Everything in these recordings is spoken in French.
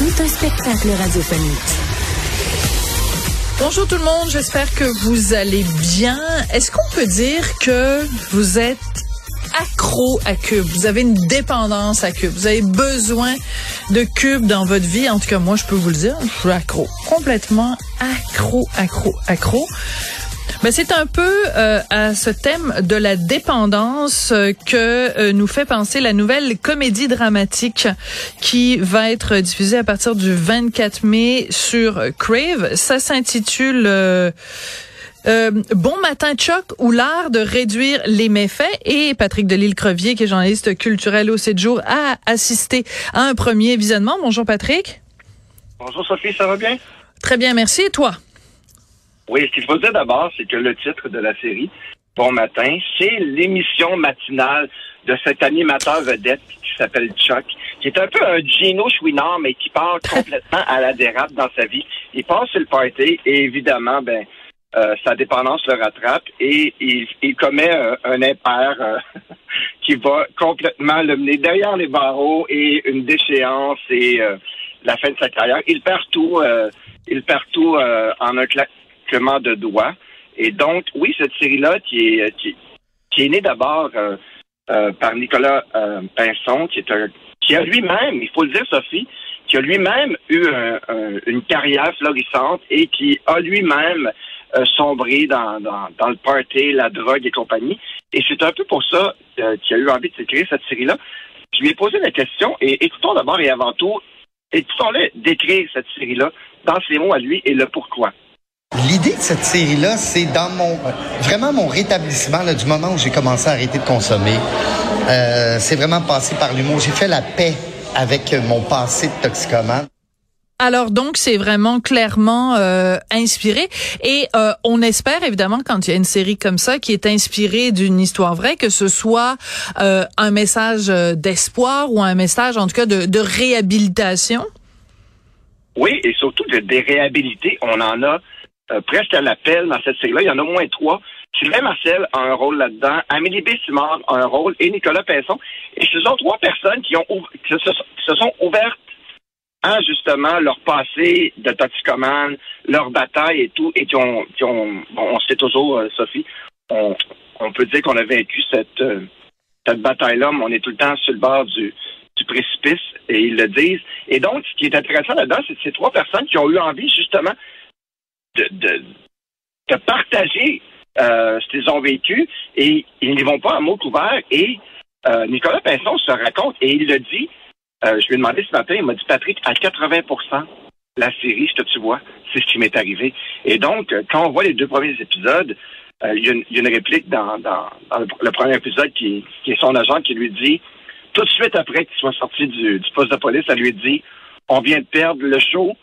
Tout un spectacle radiophonique. Bonjour tout le monde, j'espère que vous allez bien. Est-ce qu'on peut dire que vous êtes accro à Cube? Vous avez une dépendance à Cube? Vous avez besoin de Cube dans votre vie? En tout cas, moi, je peux vous le dire, je suis accro. Complètement accro, accro, accro. Ben, c'est un peu euh, à ce thème de la dépendance euh, que euh, nous fait penser la nouvelle comédie dramatique qui va être diffusée à partir du 24 mai sur Crave. Ça s'intitule euh, bon matin Chuck ou l'art de réduire les méfaits et Patrick Delisle-Crevier qui est journaliste culturel au 7 jours a assisté à un premier visionnement. Bonjour Patrick. Bonjour Sophie, ça va bien? Très bien, merci. Et toi? Oui, ce qu'il faut dire d'abord, c'est que le titre de la série, Bon matin, c'est l'émission matinale de cet animateur vedette qui s'appelle Chuck, qui est un peu un Gino Chouinard, mais qui part complètement à la dérape dans sa vie. Il passe sur le party et évidemment, ben, euh, sa dépendance le rattrape et il, commet un, impair euh, qui va complètement le mener derrière les barreaux et une déchéance et euh, la fin de sa carrière. Il perd tout, il perd tout en un claquement de doigts. Et donc, oui, cette série-là qui est qui, est née d'abord par Nicolas Pinson, qui est un qui a lui-même, il faut le dire, Sophie, qui a lui-même eu une carrière florissante et qui a lui-même euh, sombré dans, dans, le party, la drogue et compagnie. Et c'est un peu pour ça euh, qu'il a eu envie de s'écrire cette série-là. Je lui ai posé la question et écoutons d'abord et avant tout, écoutons-le décrire cette série-là dans ses mots à lui et le pourquoi. L'idée de cette série-là, c'est dans mon vraiment mon rétablissement là, du moment où j'ai commencé à arrêter de consommer. Euh, c'est vraiment passé par l'humour. J'ai fait la paix avec mon passé de toxicomane. Alors donc c'est vraiment clairement euh, inspiré et euh, on espère évidemment quand il y a une série comme ça qui est inspirée d'une histoire vraie que ce soit euh, un message d'espoir ou un message en tout cas de, réhabilitation. Oui et surtout de, des réhabilités on en a presque à l'appel dans cette série-là il y en a au moins trois. Sylvain Marcel a un rôle là-dedans, Amélie B. a un rôle et Nicolas Pinson. Et ce sont trois personnes qui ont qui se sont ouvertes à justement leur passé de toxicomane, leur bataille et tout, et qui ont, qui ont on sait toujours, euh, Sophie, on, on, peut dire qu'on a vaincu cette, euh, cette bataille-là, mais on est tout le temps sur le bord du, du précipice, et ils le disent. Et donc, ce qui est intéressant là-dedans, c'est ces trois personnes qui ont eu envie justement de, partager euh, ce qu'ils ont vécu, et ils n'y vont pas à mot couvert, et euh, Nicolas Pinson se raconte, et il le dit, euh, je lui ai demandé ce matin, il m'a dit Patrick, à 80% la série, ce que tu vois, c'est ce qui m'est arrivé. Et donc, quand on voit les deux premiers épisodes, il, y a une, réplique dans, le, premier épisode qui, est son agent qui lui dit, tout de suite après qu'il soit sorti du, poste de police, elle lui dit On vient de perdre le show,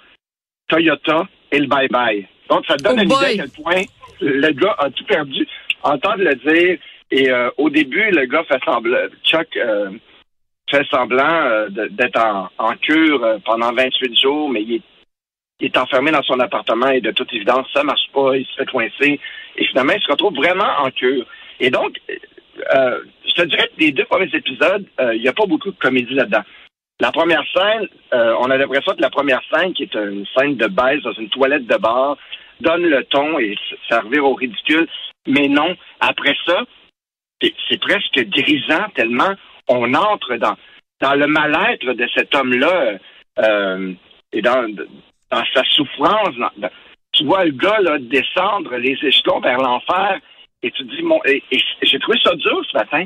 Toyota et le bye-bye. Donc, ça donne oh une idée à quel point le gars a tout perdu. Entendre le dire, et au début, le gars fait semblant, Chuck fait semblant euh, d'être en, cure euh, pendant 28 jours, mais il est, enfermé dans son appartement et de toute évidence, ça marche pas, il se fait coincer. Et finalement, il se retrouve vraiment en cure. Et donc, euh, je te dirais que les deux premiers épisodes, il n'y a pas beaucoup de comédie là-dedans. La première scène, on a l'impression que la première scène, qui est une scène de baisse dans une toilette de bar, donne le ton et ça revient au ridicule. Mais non, après ça, c'est presque grisant tellement on entre dans, dans le mal-être de cet homme-là euh, et dans, dans sa souffrance. tu vois le gars là, descendre les échelons vers l'enfer et tu dis, mon, et, j'ai trouvé ça dur ce matin.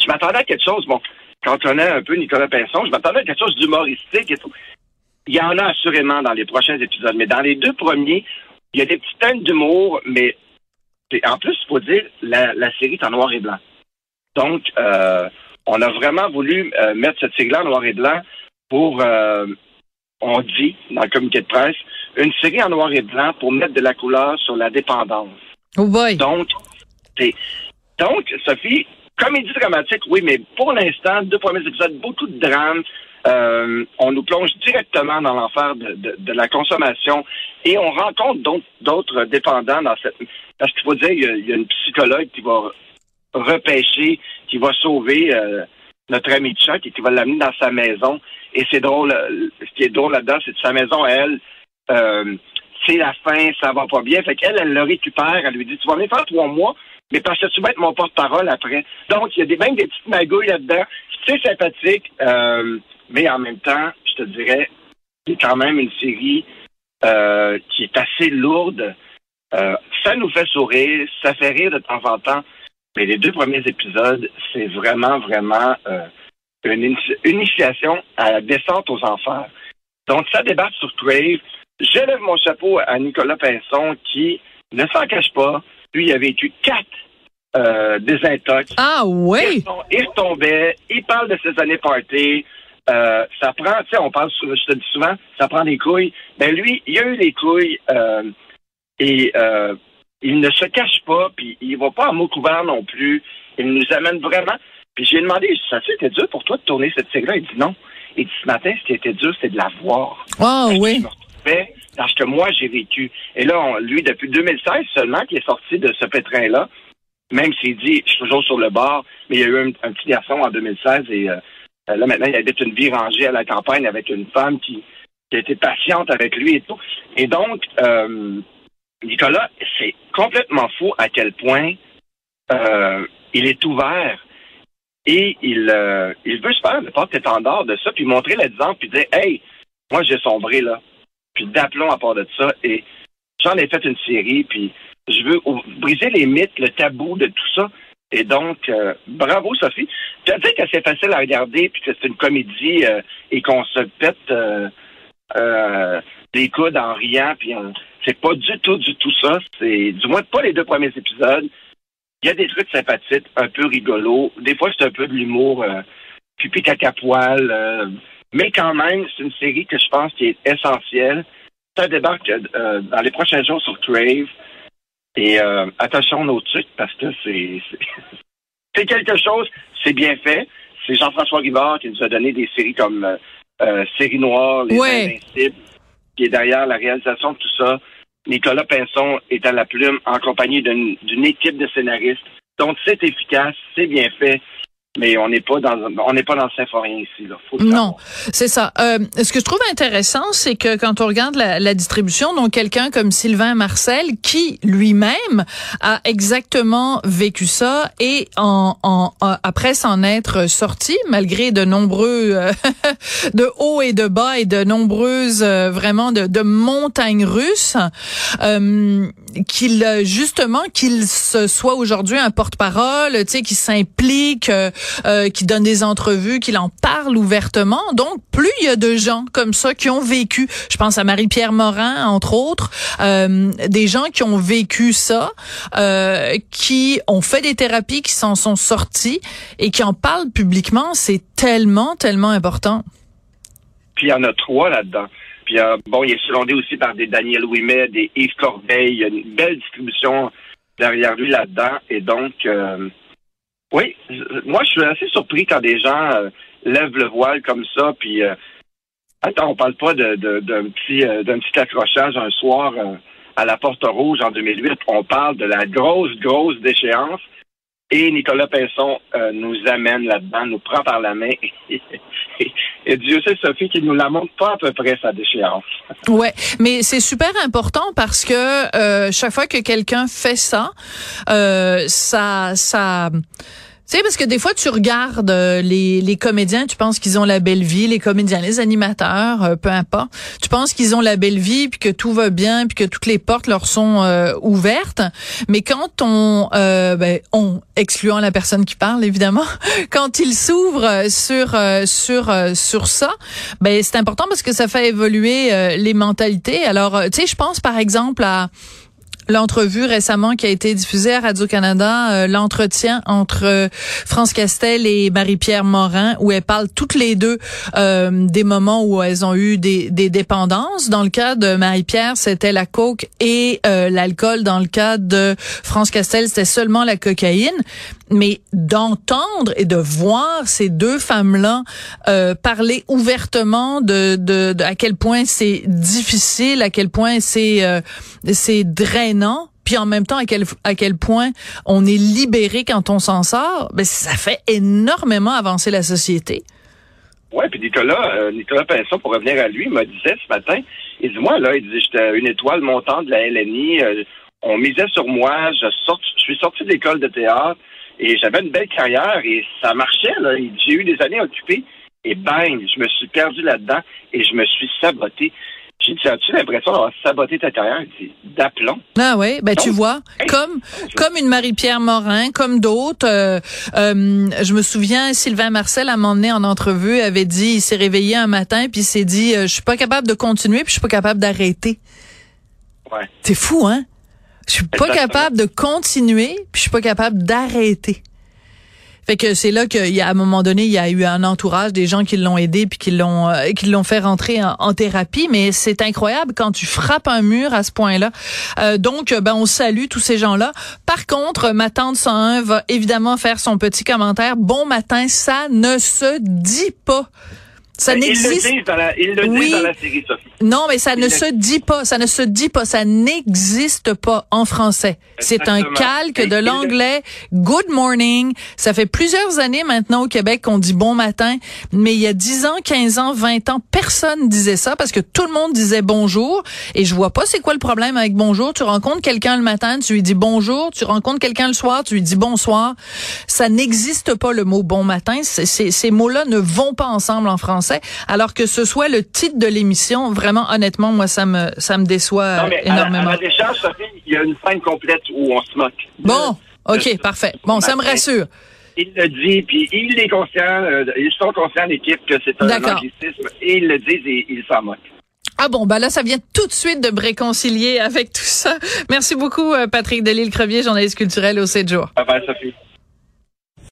Je m'attendais à quelque chose, bon, quand on connaît un peu Nicolas Pinson, je m'attendais à quelque chose d'humoristique et tout. Il y en a assurément dans les prochains épisodes, mais dans les deux premiers, il y a des petites teintes d'humour, mais en plus, il faut dire, la, la série est en noir et blanc. Donc, euh, on a vraiment voulu euh, mettre cette sigle en noir et blanc pour, euh, on dit dans le communiqué de presse, une série en noir et blanc pour mettre de la couleur sur la dépendance. Oh boy. Donc, donc, Sophie, comédie dramatique, oui, mais pour l'instant, deux premiers épisodes, beaucoup de drames. Euh, on nous plonge directement dans l'enfer de, la consommation et on rencontre d'autres, dépendants dans cette. Parce qu'il faut dire, il y, a, il y, a, une psychologue qui va repêcher, qui va sauver euh, notre ami Chuck et qui va l'amener dans sa maison. Et c'est drôle, ce qui est drôle là-dedans, c'est que sa maison, elle, euh, c'est la fin, ça va pas bien. Fait qu'elle, elle le récupère, elle lui dit, tu vas venir faire trois mois, mais parce que tu vas être mon porte-parole après. Donc, il y a des, même des petites magouilles là-dedans. C'est sympathique, euh, mais en même temps, je te dirais, c'est quand même une série euh, qui est assez lourde. Euh, ça nous fait sourire, ça fait rire de temps en temps, mais les deux premiers épisodes, c'est vraiment, vraiment une initiation à la descente aux enfers. Donc, ça débat sur Crave. Je lève mon chapeau à Nicolas Pinson qui ne s'en cache pas. Lui, il a vécu quatre euh, désintox. Ah oui? Il, retombait, il parle de ses années party. Euh, ça prend, tu sais, on parle, je te dis souvent, ça prend des couilles. Ben lui, il a eu des couilles euh, et euh, il ne se cache pas, puis il va pas en mot couvert non plus. Il nous amène vraiment. Puis j'ai demandé, ça c'était dur pour toi de tourner cette série-là? Il dit non. Il dit ce matin, ce qui était dur, c'est de la voir. Ah oui. Parce que moi, j'ai vécu. Et là, lui, depuis 2016 seulement, qui est sorti de ce pétrin-là, même s'il dit, je suis toujours sur le bord, mais il y a eu un, petit garçon en 2016 et euh, là, maintenant, il habite une vie rangée à la campagne avec une femme qui, a été patiente avec lui et tout. Et donc, euh, Nicolas, c'est complètement fou à quel point euh, il est ouvert et il, euh, il veut se faire le porte-étendard de ça, puis montrer l'exemple, puis dire Hey, moi j'ai sombré là. Puis d'aplomb à part de ça. Et j'en ai fait une série, puis je veux briser les mythes, le tabou de tout ça. Et donc, euh, bravo Sophie. Dit que c'est facile à regarder, puis que c'est une comédie euh, et qu'on se pète euh, euh, les coudes en riant, puis c'est pas du tout, du tout ça. C'est du moins pas les deux premiers épisodes. Il y a des trucs sympathiques, un peu rigolos. Des fois, c'est un peu de l'humour, pipi caca poil. Euh, mais quand même, c'est une série que je pense qui est essentielle. Ça débarque euh, dans les prochains jours sur Crave. Et euh, attention nos trucs parce que c'est c'est quelque chose, c'est bien fait. C'est Jean-François Rivard qui nous a donné des séries comme euh, Série Noire, Les Ouais. Invincibles, qui est derrière la réalisation de tout ça. Nicolas Pinson est à la plume en compagnie d'une équipe de scénaristes. Donc c'est efficace, c'est bien fait. Mais on n'est pas dans on n'est pas dans le symphorien ici là. Non, c'est ça. Euh, ce que je trouve intéressant, c'est que quand on regarde la, la distribution, donc quelqu'un comme Sylvain Marcel, qui lui-même a exactement vécu ça et en, en- après s'en être sorti, malgré de nombreux euh, de hauts et de bas et de nombreuses euh, vraiment de, de montagnes russes, euh, qu'il euh, justement qu'il se soit aujourd'hui un porte-parole, tu sais, qui s'implique, euh, euh, qui donne des entrevues, qu'il en parle ouvertement. Donc, plus il y a de gens comme ça qui ont vécu, je pense à Marie-Pierre Morin, entre autres, euh, des gens qui ont vécu ça, euh, qui ont fait des thérapies, qui s'en sont sortis et qui en parlent publiquement, c'est tellement, tellement important. Puis il y en a trois là-dedans. Puis euh, bon, il est secondé aussi par des Daniel Ouimet, des Yves Corbeil. Il y a une belle distribution derrière lui là-dedans. Et donc, euh, oui, moi je suis assez surpris quand des gens euh, lèvent le voile comme ça. Puis attends, on parle pas de, de- d'un petit d'un petit accrochage un soir à la Porte Rouge en 2008. On parle de la grosse, grosse déchéance. Et Nicolas Pinson euh, nous amène là-dedans, nous prend par la main. Et Dieu sait, Sophie, qu'il nous la montre pas à peu près, sa déchéance. Ouais, mais c'est super important parce que euh, chaque fois que quelqu'un fait ça, euh, ça, ça. Tu sais, parce que des fois, tu regardes euh, les, les comédiens, tu penses qu'ils ont la belle vie, les comédiens, les animateurs, euh, peu importe. Tu penses qu'ils ont la belle vie, puis que tout va bien, puis que toutes les portes leur sont euh, ouvertes. Mais quand on, euh, ben, excluant la personne qui parle, évidemment, quand il s'ouvre euh, sur euh, sur sur ça, ben c'est important parce que ça fait évoluer les mentalités. Alors, tu sais, je pense par exemple à l'entrevue récemment qui a été diffusée à Radio-Canada, euh, l'entretien entre euh, France Castel et Marie-Pierre Morin, où elles parlent toutes les deux euh, des moments où elles ont eu des, des dépendances. Dans le cas de Marie-Pierre, c'était la coke et l'alcool. Dans le cas de France Castel, c'était seulement la cocaïne. Mais d'entendre et de voir ces deux femmes-là parler ouvertement de, de, de, à quel point c'est difficile, à quel point c'est c'est puis en même temps à quel à quel point on est libéré quand on s'en sort, ben ça fait énormément avancer la société. Oui, puis Nicolas, euh, Nicolas Pinson, pour revenir à lui, m'a disait ce matin, il dit moi là, il dit j'étais une étoile montante de la LNI, euh, on misait sur moi, je, je suis sorti de l'école de théâtre et j'avais une belle carrière et ça marchait là. J'ai eu des années occupées et bang, je me suis perdu là-dedans et je me suis saboté. J'ai dit, as-tu l'impression d'avoir saboté ta carrière? D'aplomb? Ah oui, ben tu vois, comme comme une Marie-Pierre Morin, comme d'autres. Euh, euh, je me souviens, Sylvain Marcel, à m'emmener en entrevue, avait dit, il s'est réveillé un matin, puis il s'est dit, euh, je suis pas capable de continuer, puis je suis pas capable d'arrêter. Ouais. C'est fou, hein? Je suis pas capable de continuer, puis je suis pas capable d'arrêter. Fait que c'est là qu'il y a à un moment donné, il y a eu un entourage des gens qui l'ont aidé puis qui l'ont euh, qui l'ont fait rentrer en, thérapie. Mais c'est incroyable quand tu frappes un mur à ce point-là. Euh, donc, ben on salue tous ces gens-là. Par contre, ma tante 101 va évidemment faire son petit commentaire. Bon matin, ça ne se dit pas. Ça n'existe. Ils le disent dans la, ils le oui. disent dans la série, Sophie. Non, mais ça ne se dit pas, ça ne se dit pas, ça n'existe pas en français. C'est un calque de l'anglais. Good morning. Ça fait plusieurs années maintenant au Québec qu'on dit bon matin, mais il y a 10 ans, 15 ans, 20 ans, personne disait ça parce que tout le monde disait bonjour. Et je vois pas c'est quoi le problème avec bonjour. Tu rencontres quelqu'un le matin, tu lui dis bonjour, tu rencontres quelqu'un le soir, tu lui dis bonsoir. Ça n'existe pas le mot bon matin, ces mots-là ne vont pas ensemble en français. Alors que ce soit le titre de l'émission vraiment honnêtement, moi, ça me, ça me déçoit non, mais énormément. À, décharge, Sophie, il y a une scène complète où on se moque. Bon, OK, parfait. Bon, ça me rassure. Il le dit, puis il est conscient, euh, ils sont conscients, l'équipe, que c'est un anglicisme, et ils le disent et ils s'en moquent. Ah bon, ben là, ça vient tout de suite de me réconcilier avec tout ça. Merci beaucoup, euh, Patrick Delisle-Crevier, journaliste culturel au 7 jours. Bye bye, Sophie.